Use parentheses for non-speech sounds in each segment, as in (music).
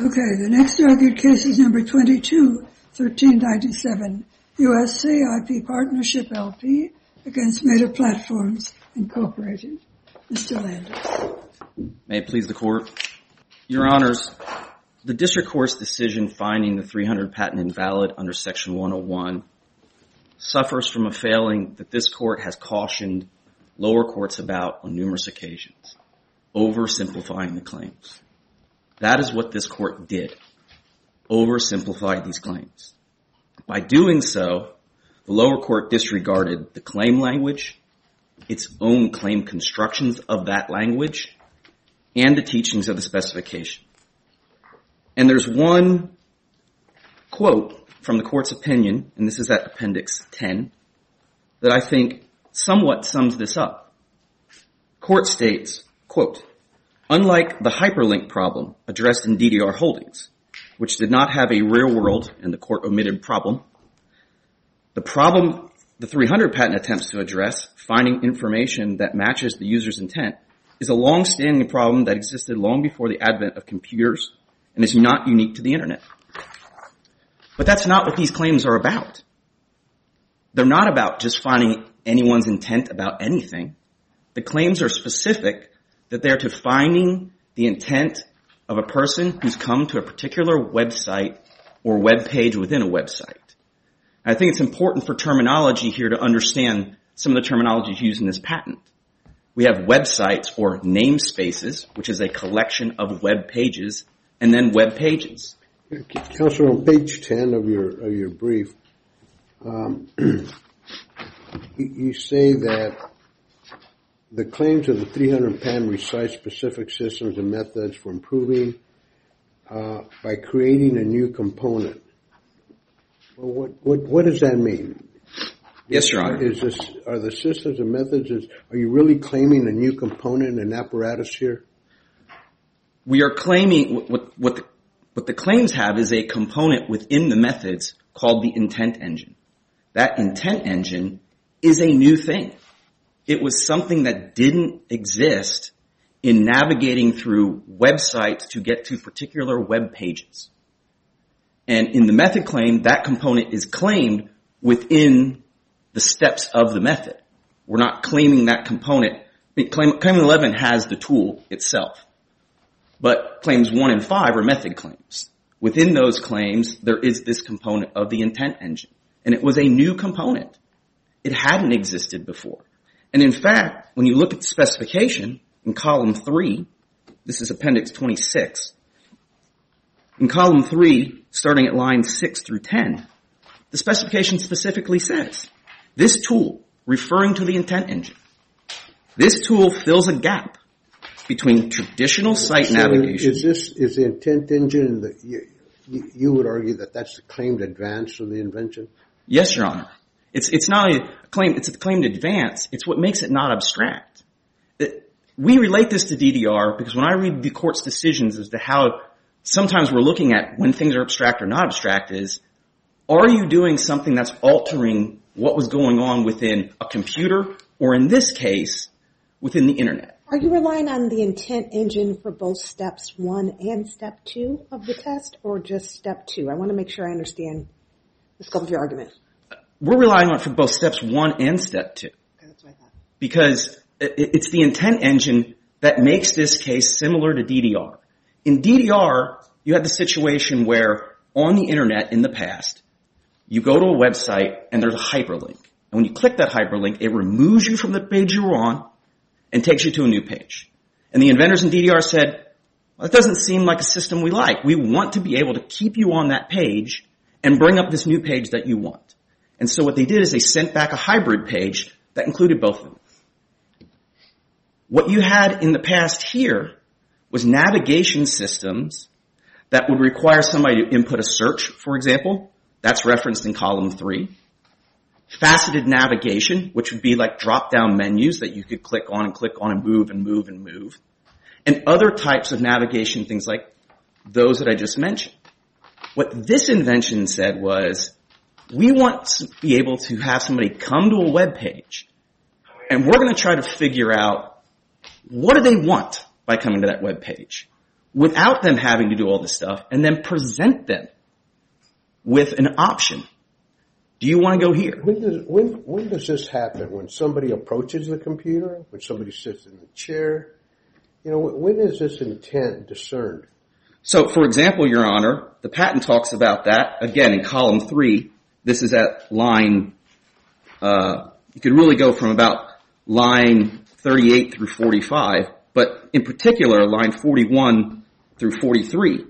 Okay, the next argued case is number 22-1397, USA IP Partnership LP against Meta Platforms, Incorporated. Mr. Landis. May it please the Court. Your Honors, the District Court's decision finding the 300 patent invalid under Section 101 suffers from a failing that this Court has cautioned lower courts about on numerous occasions, oversimplifying the claims. That is what this Court did, oversimplify these claims. By doing so, the lower court disregarded the claim language, its own claim constructions of that language, and the teachings of the specification. And there's one quote from the Court's opinion, and this is at Appendix 10, that I think somewhat sums this up. Court states, quote, unlike the hyperlink problem addressed in DDR holdings, which did not have a real world, and the Court omitted problem, the problem the 300 patent attempts to address, finding information that matches the user's intent, is a long-standing problem that existed long before the advent of computers and is not unique to the Internet. But that's not what these claims are about. They're not about just finding anyone's intent about anything. The claims are specific that they're to finding the intent of a person who's come to a particular website or web page within a website. I think it's important for terminology here to understand some of the terminology used in this patent. We have websites or namespaces, which is a collection of web pages, and then web pages. Counselor, on page 10 of your of your brief, um, (clears throat) you say that the claims of the 300 patent recite specific systems and methods for improving uh, by creating a new component. Well what what what does that mean? Yes, Your Honor. Are the systems and methods, are you really claiming a new component and apparatus here? We are claiming, what, what, what the claims have is a component within the methods called the intent engine. That intent engine is a new thing. It was something that didn't exist in navigating through websites to get to particular web pages. And in the method claim, that component is claimed within the steps of the method. We're not claiming that component. Claim 11 has the tool itself. But claims 1 and 5 are method claims. Within those claims, there is this component of the intent engine. And it was a new component. It hadn't existed before. And in fact, when you look at the specification in column 3, this is appendix 26, in column 3, starting at lines 6 through 10, the specification specifically says, this tool, referring to the intent engine, this tool fills a gap between traditional site navigation. Is this is the intent engine, you would argue that that's the claimed advance of the invention? Yes, Your Honor. It's not a claim, it's a claimed advance. It's what makes it not abstract. We relate this to DDR because when I read the court's decisions as to how sometimes we're looking at when things are abstract or not abstract is, are you doing something that's altering what was going on within a computer or in this case, within the Internet? Are you relying on the intent engine for both steps 1 and step 2 of the test or just step 2? I want to make sure I understand the scope of your argument. We're relying on it for both steps 1 and step 2. Because it's the intent engine that makes this case similar to DDR. In DDR, you had the situation where on the Internet in the past, you go to a website and there's a hyperlink. And when you click that hyperlink, it removes you from the page you were on and takes you to a new page. And the inventors in DDR said, "Well, that doesn't seem like a system we like. We want to be able to keep you on that page and bring up this new page that you want. And so what they did is they sent back a hybrid page that included both of them. What you had in the past here was navigation systems that would require somebody to input a search, for example. That's referenced in column 3. Faceted navigation, which would be like drop-down menus that you could click on and click on and move and move and move. And other types of navigation, things like those that I just mentioned. What this invention said was, we want to be able to have somebody come to a webpage and we're going to try to figure out what do they want by coming to that webpage. without them having to do all this stuff and then present them with an option. Do you want to go here? When does, when, when does this happen? When somebody approaches the computer? When somebody sits in the chair? You know, when is this intent discerned? So, for example, Your Honor, the patent talks about that, again, in column three. This is at line, uh, you could really go from about line 38 through 45, but in particular, line 41 through 43.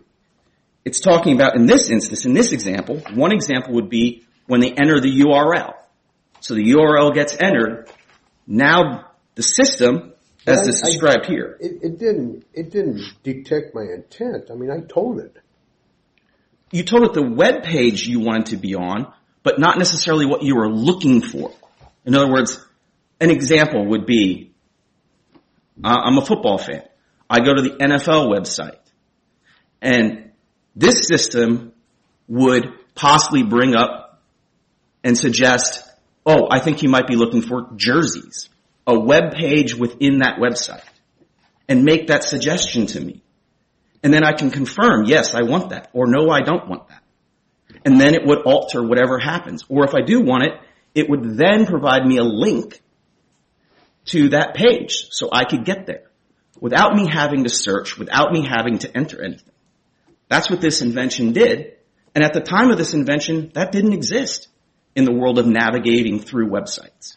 It's talking about, in this instance, in this example, one example would be when they enter the URL. So the URL gets entered. Now the system, as is described here, It, it didn't, it didn't detect my intent. I mean, I told it. you told it the web page you wanted to be on, but not necessarily what you were looking for. In other words, an example would be, I'm a football fan. I go to the NFL website, and this system would possibly bring up and suggest, oh, I think you might be looking for jerseys, a web page within that website, and make that suggestion to me. And then I can confirm, yes, I want that, or no, I don't want that. And then it would alter whatever happens. Or if I do want it, it would then provide me a link to that page so I could get there without me having to search, without me having to enter anything. That's what this invention did. And at the time of this invention, that didn't exist in the world of navigating through websites.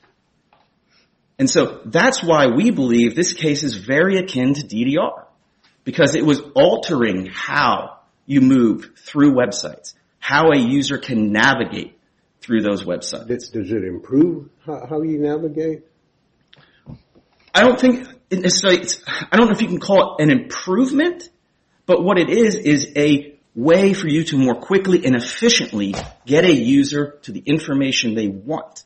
And so that's why we believe this case is very akin to DDR because it was altering how you move through websites, how a user can navigate through those websites. Does it improve how, how you navigate? I don't think it necessarily, I don't know if you can call it an improvement, but what it is, is a way for you to more quickly and efficiently get a user to the information they want.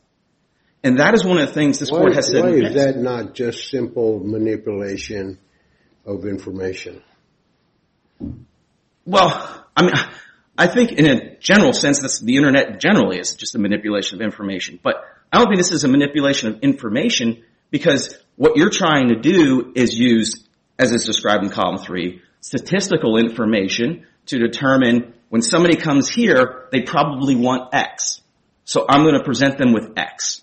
And that is one of the things this court has said. why is that not just simple manipulation of information? Well, I mean, I think in a general sense, the internet generally is just a manipulation of information. But I don't think this is a manipulation of information because what you're trying to do is use, as is described in column three, statistical information to determine when somebody comes here, they probably want X. So I'm going to present them with X.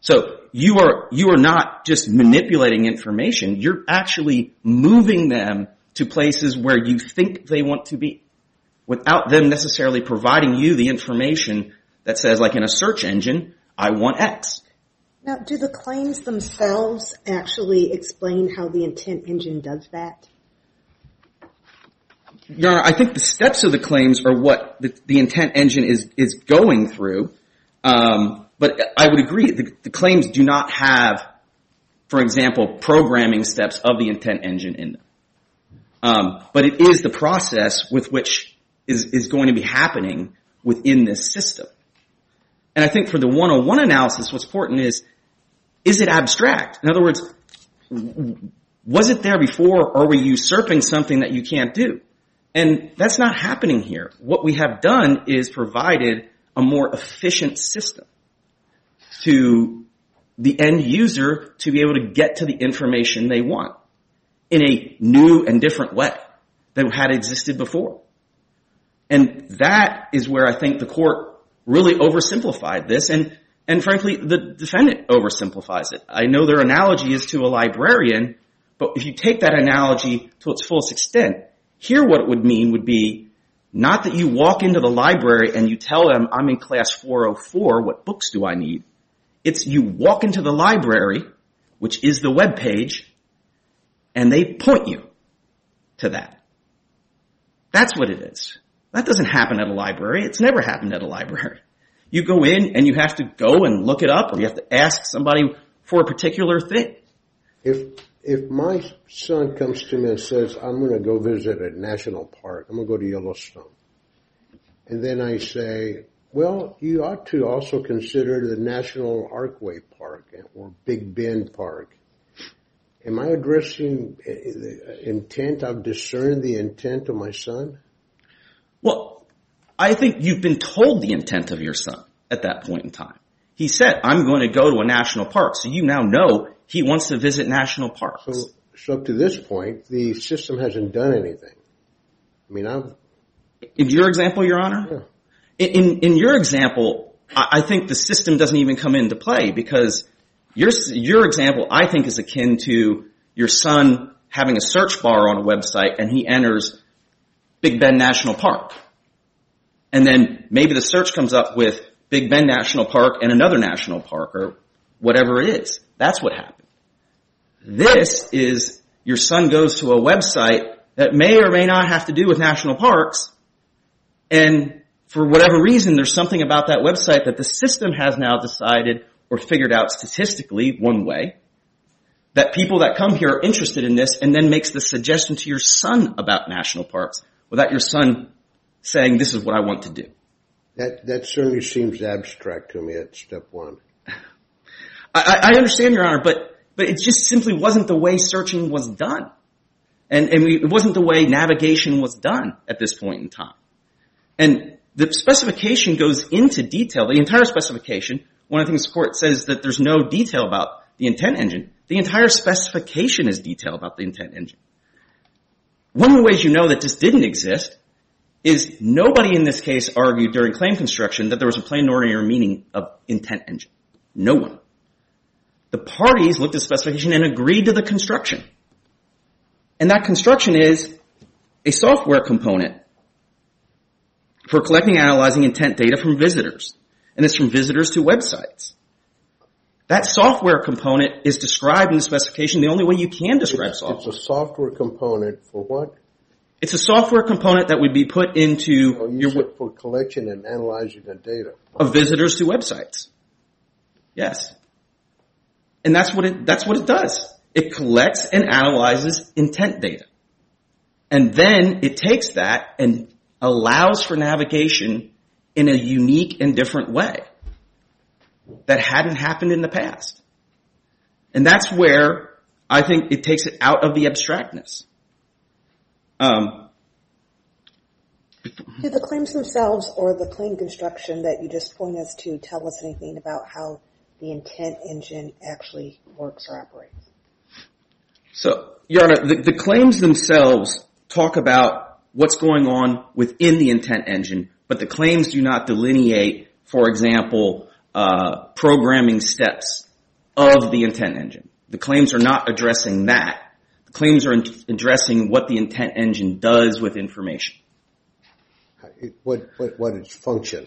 So you are, you are not just manipulating information, you're actually moving them to places where you think they want to be without them necessarily providing you the information that says, like in a search engine, I want X. Now, do the claims themselves actually explain how the intent engine does that? Your Honor, I think the steps of the claims are what the, the intent engine is, is going through. Um, but I would agree, the, the claims do not have, for example, programming steps of the intent engine in them. Um, but it is the process with which is, going to be happening within this system. And I think for the 101 analysis, what's important is, is it abstract? In other words, was it there before or are we usurping something that you can't do? And that's not happening here. What we have done is provided a more efficient system to the end user to be able to get to the information they want in a new and different way than had existed before. And that is where I think the court really oversimplified this and, frankly, the defendant oversimplifies it. I know their analogy is to a librarian, but if you take that analogy to its fullest extent, here what it would mean would be not that you walk into the library and you tell them, I'm in class 404, what books do I need? It's you walk into the library, which is the web page, and they point you to that. That's what it is. That doesn't happen at a library. It's never happened at a library. You go in and you have to go and look it up or you have to ask somebody for a particular thing. If if my son comes to me and says, I'm going to go visit a national park, I'm going to go to Yellowstone. And then I say, well, you ought to also consider the National Arkway Park or Big Bend Park. Am I addressing uh, the intent? I've discerned the intent of my son? Well, I think you've been told the intent of your son at that point in time. He said, I'm going to go to a national park. So you now know he wants to visit national parks. So so up to this point, the system hasn't done anything. I mean, I've, In your example, Your Honor? In, in your example, I, I think the system doesn't even come into play because your, your example, I think, is akin to your son having a search bar on a website and he enters Big Bend National Park. And then maybe the search comes up with Big Bend National Park and another national park or whatever it is. That's what happened. This is your son goes to a website that may or may not have to do with national parks and for whatever reason there's something about that website that the system has now decided or figured out statistically one way that people that come here are interested in this and then makes the suggestion to your son about national parks without your son saying this is what I want to do. that, that certainly seems abstract to me at step one. I, I understand, Your Honor, but but it just simply wasn't the way searching was done, and and we, it wasn't the way navigation was done at this point in time. And the specification goes into detail. The entire specification. One of the things the court says that there's no detail about the intent engine. The entire specification is detail about the intent engine. One of the ways you know that this didn't exist is nobody in this case argued during claim construction that there was a plain and ordinary meaning of intent engine. No one. The parties looked at the specification and agreed to the construction. And that construction is a software component for collecting and analyzing intent data from visitors. And it's from visitors to websites. That software component is described in the specification the only way you can describe software. It's a software component for what? It's a software component that would be put Oh, into you your for collection and analyzing the data. of visitors to websites. Yes. And that's what it, that's what it does. It collects and analyzes intent data. And then it takes that and allows for navigation in a unique and different way that hadn't happened in the past. And that's where I think it takes it out of the abstractness. Um, Do the claims themselves or the claim construction that you just point us to tell us anything about how the intent engine actually works or operates? So, Your Honor, the, the claims themselves talk about what's going on within the intent engine, but the claims do not delineate, for example, Uh, programming steps of the intent engine. The claims are not addressing that. The claims are addressing what the intent engine does with information. What, what, what its function?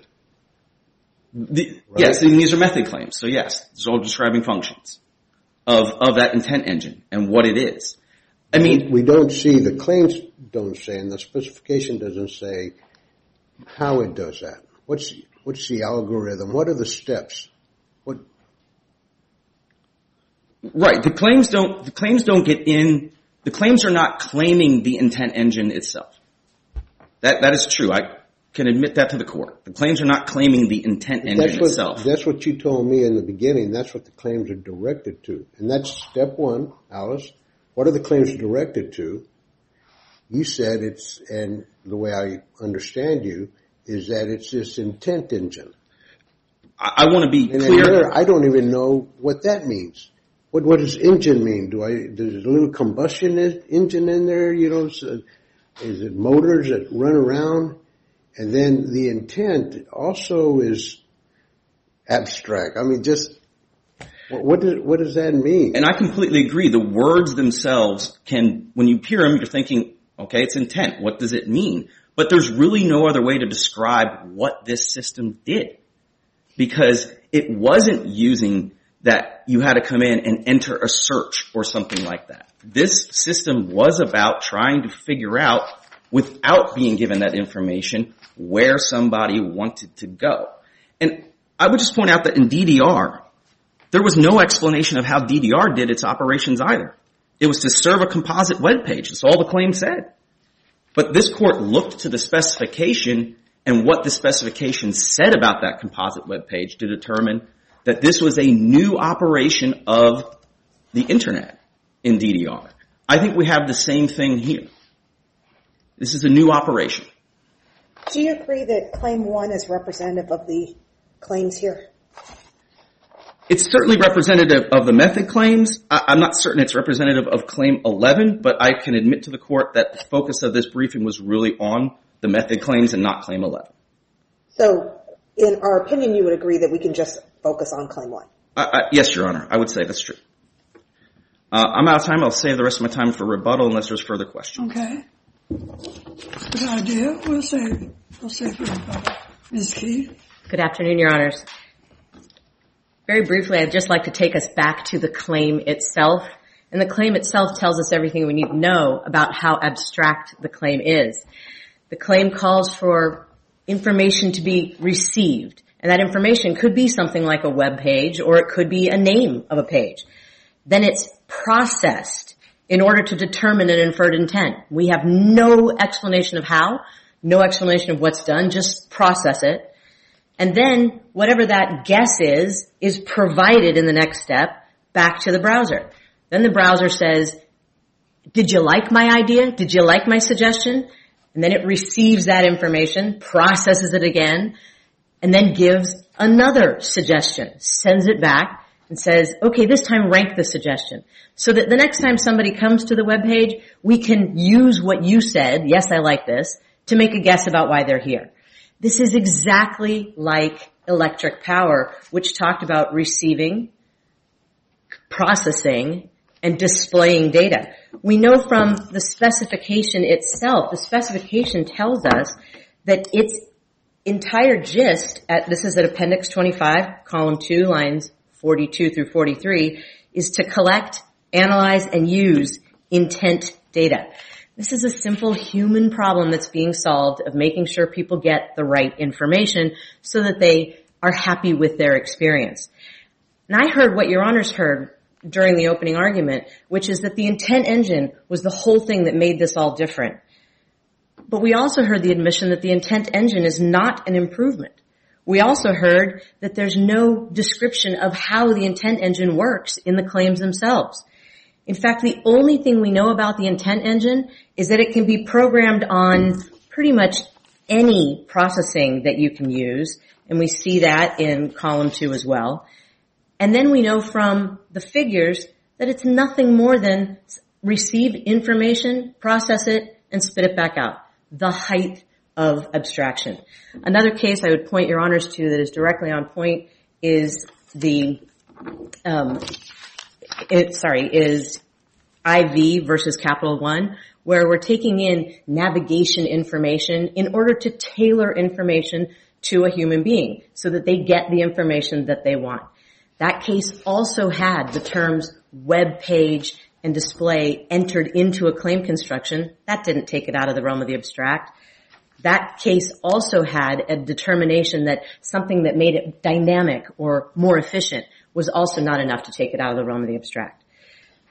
Yes, and these are method claims, so yes, it's all describing functions of, of that intent engine and what it is. I mean, We don't see, the claims don't say, and the specification doesn't say how it does that. What's, the algorithm? What are the steps? What, Right. The claims don't, the claims don't get in, the claims are not claiming the intent engine itself. That, that is true. I can admit that to the court. The claims are not claiming the intent engine itself. that's what you told me in the beginning. That's what the claims are directed to. And that's step one, Alice. What are the claims directed to? You said it's, and the way I understand you, is that it's this intent engine. I, I want to be clear. I don't even know what that means. What what does engine mean? Do I there's a little combustion engine in there? You know, so is it motors that run around? And then the intent also is abstract. I mean, just what, what does what does that mean? And I completely agree. The words themselves can, when you hear them, you're thinking, okay, it's intent. What does it mean? But there's really no other way to describe what this system did. Because it wasn't using that you had to come in and enter a search or something like that. This system was about trying to figure out, without being given that information, where somebody wanted to go. And I would just point out that in DDR, there was no explanation of how DDR did its operations either. It was to serve a composite web page. That's all the claim said. But this court looked to the specification and what the specification said about that composite web page to determine that this was a new operation of the internet in DDR. I think we have the same thing here. This is a new operation. Do you agree that claim one is representative of the claims here? It's certainly representative of the method claims. I'm not certain it's representative of Claim 11, but I can admit to the Court that the focus of this briefing was really on the method claims and not Claim 11. So in our opinion, you would agree that we can just focus on Claim 1? Yes, Your Honor. I would say that's true. Uh, I'm out of time. I'll save the rest of my time for rebuttal unless there's further questions. Okay. Good idea. We'll save the rebuttal. Ms. Keith? Good afternoon, Your Honors. Very briefly, I'd just like to take us back to the claim itself. And the claim itself tells us everything we need to know about how abstract the claim is. The claim calls for information to be received. And that information could be something like a web page or it could be a name of a page. Then it's processed in order to determine an inferred intent. We have no explanation of how, no explanation of what's done, just process it. And then whatever that guess is, is provided in the next step back to the browser. Then the browser says, did you like my idea? Did you like my suggestion? And then it receives that information, processes it again, and then gives another suggestion, sends it back, and says, okay, this time rank the suggestion. So that the next time somebody comes to the web page, we can use what you said, yes, I like this, to make a guess about why they're here. This is exactly like electric power, which talked about receiving, processing, and displaying data. We know from the specification itself, the specification tells us that its entire gist, this is at appendix 25, column 2, lines 42 through 43, is to collect, analyze, and use intent data. This is a simple human problem that's being solved of making sure people get the right information so that they are happy with their experience. And I heard what your honors heard during the opening argument, which is that the intent engine was the whole thing that made this all different. But we also heard the admission that the intent engine is not an improvement. We also heard that there's no description of how the intent engine works in the claims themselves. In fact, the only thing we know about the intent engine is that it can be programmed on pretty much any processing that you can use, and we see that in column 2 as well. And then we know from the figures that it's nothing more than receive information, process it, and spit it back out. The height of abstraction. Another case I would point your honors to that is directly on point is the, um, sorry, is IV versus Capital One, where we're taking in navigation information in order to tailor information to a human being so that they get the information that they want. That case also had the terms web page and display entered into a claim construction. That didn't take it out of the realm of the abstract. That case also had a determination that something that made it dynamic or more efficient was also not enough to take it out of the realm of the abstract.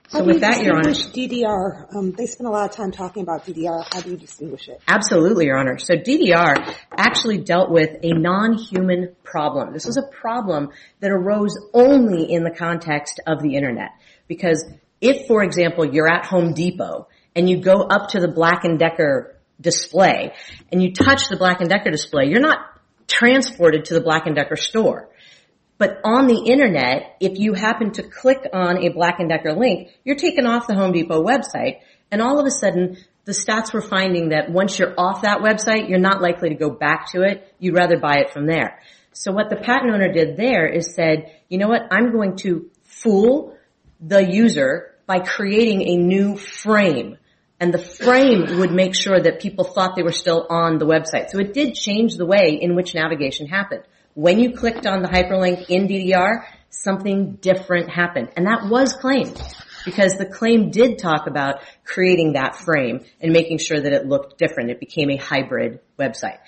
So with that, your Honor. How do you distinguish DDR? Um, they spent a lot of time talking about DDR. How do you distinguish it? Absolutely, your honor. So DDR actually dealt with a non-human problem. This was a problem that arose only in the context of the internet. Because if, for example, you're at Home Depot and you go up to the Black & Decker display and you touch the Black & Decker display, you're not transported to the Black & Decker store. But on the internet, if you happen to click on a Black & Decker link, you're taken off the Home Depot website and all of a sudden the stats were finding that once you're off that website, you're not likely to go back to it. You'd rather buy it from there. So what the patent owner did there is said, you know what, I'm going to fool the user by creating a new frame. And the frame would make sure that people thought they were still on the website. So it did change the way in which navigation happened. When you clicked on the hyperlink in DDR, something different happened. And that was claimed. Because the claim did talk about creating that frame and making sure that it looked different. It became a hybrid website.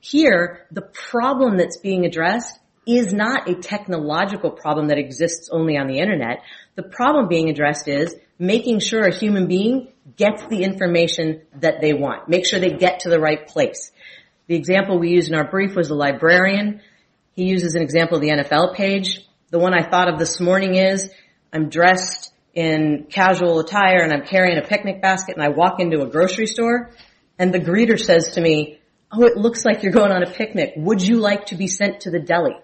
Here, the problem that's being addressed is not a technological problem that exists only on the internet. The problem being addressed is making sure a human being gets the information that they want. Make sure they get to the right place. The example we used in our brief was a librarian. He uses an example of the NFL page. The one I thought of this morning is, I'm dressed in casual attire and I'm carrying a picnic basket and I walk into a grocery store and the greeter says to me, oh, it looks like you're going on a picnic. Would you like to be sent to the deli?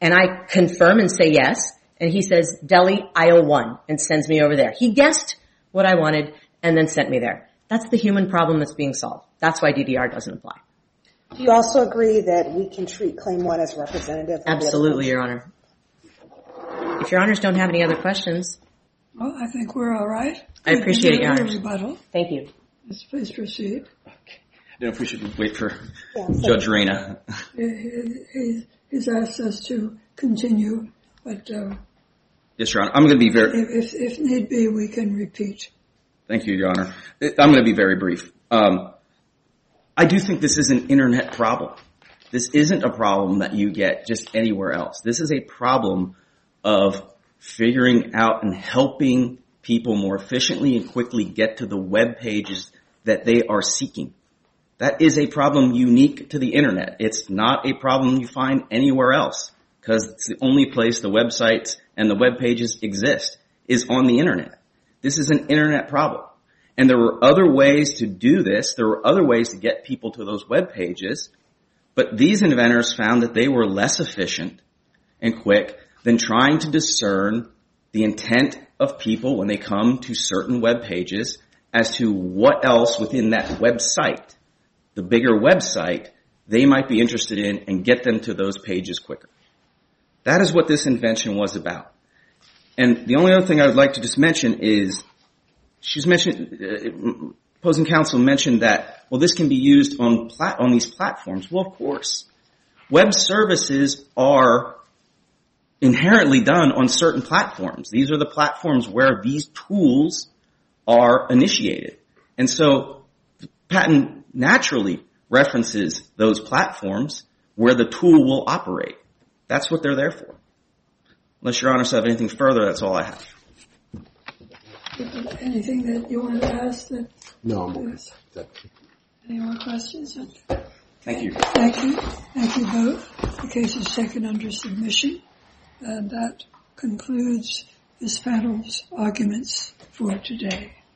And I confirm and say yes. and he says deli aisle one and sends me over there. He guessed what I wanted and then sent me there. That's the human problem that's being solved. That's why DDR doesn't apply. Do you also agree that we can treat claim one as representative? of the other Absolutely. Your Honor. If Your Honors don't have any other questions, Well, I think we're all right. I appreciate it, Your Your Honors. rebuttal. thank you. Please proceed. I don't know if we should wait for Yeah, Judge Reyna. He- he- he- He's asked us to continue, but uh, Yes, Your Honor. I'm going to be very, if, if need be, we can repeat. Thank you, Your Honor. I'm going to be very brief. I do think this is an internet problem. This isn't a problem that you get just anywhere else. This is a problem of figuring out and helping people more efficiently and quickly get to the web pages that they are seeking. That is a problem unique to the internet. It's not a problem you find anywhere else because it's the only place the websites and the web pages exist is on the internet. This is an internet problem. And there were other ways to do this. There were other ways to get people to those web pages, but these inventors found that they were less efficient and quick than trying to discern the intent of people when they come to certain web pages as to what else within that website, the bigger website, they might be interested in and get them to those pages quicker. That is what this invention was about. And the only other thing I would like to just mention is she's mentioned, uh, opposing counsel mentioned that, well, this can be used on these platforms. Well, of course. Web services are inherently done on certain platforms. These are the platforms where these tools are initiated. And so the patent naturally references those platforms where the tool will operate. That's what they're there for. Unless your honors have anything further, that's all I have. Anything that you want to ask? That, No, I'm okay. That- any more questions? Thank you. Thank you. Thank you both. The case is taken under submission. And that concludes this panel's arguments for today.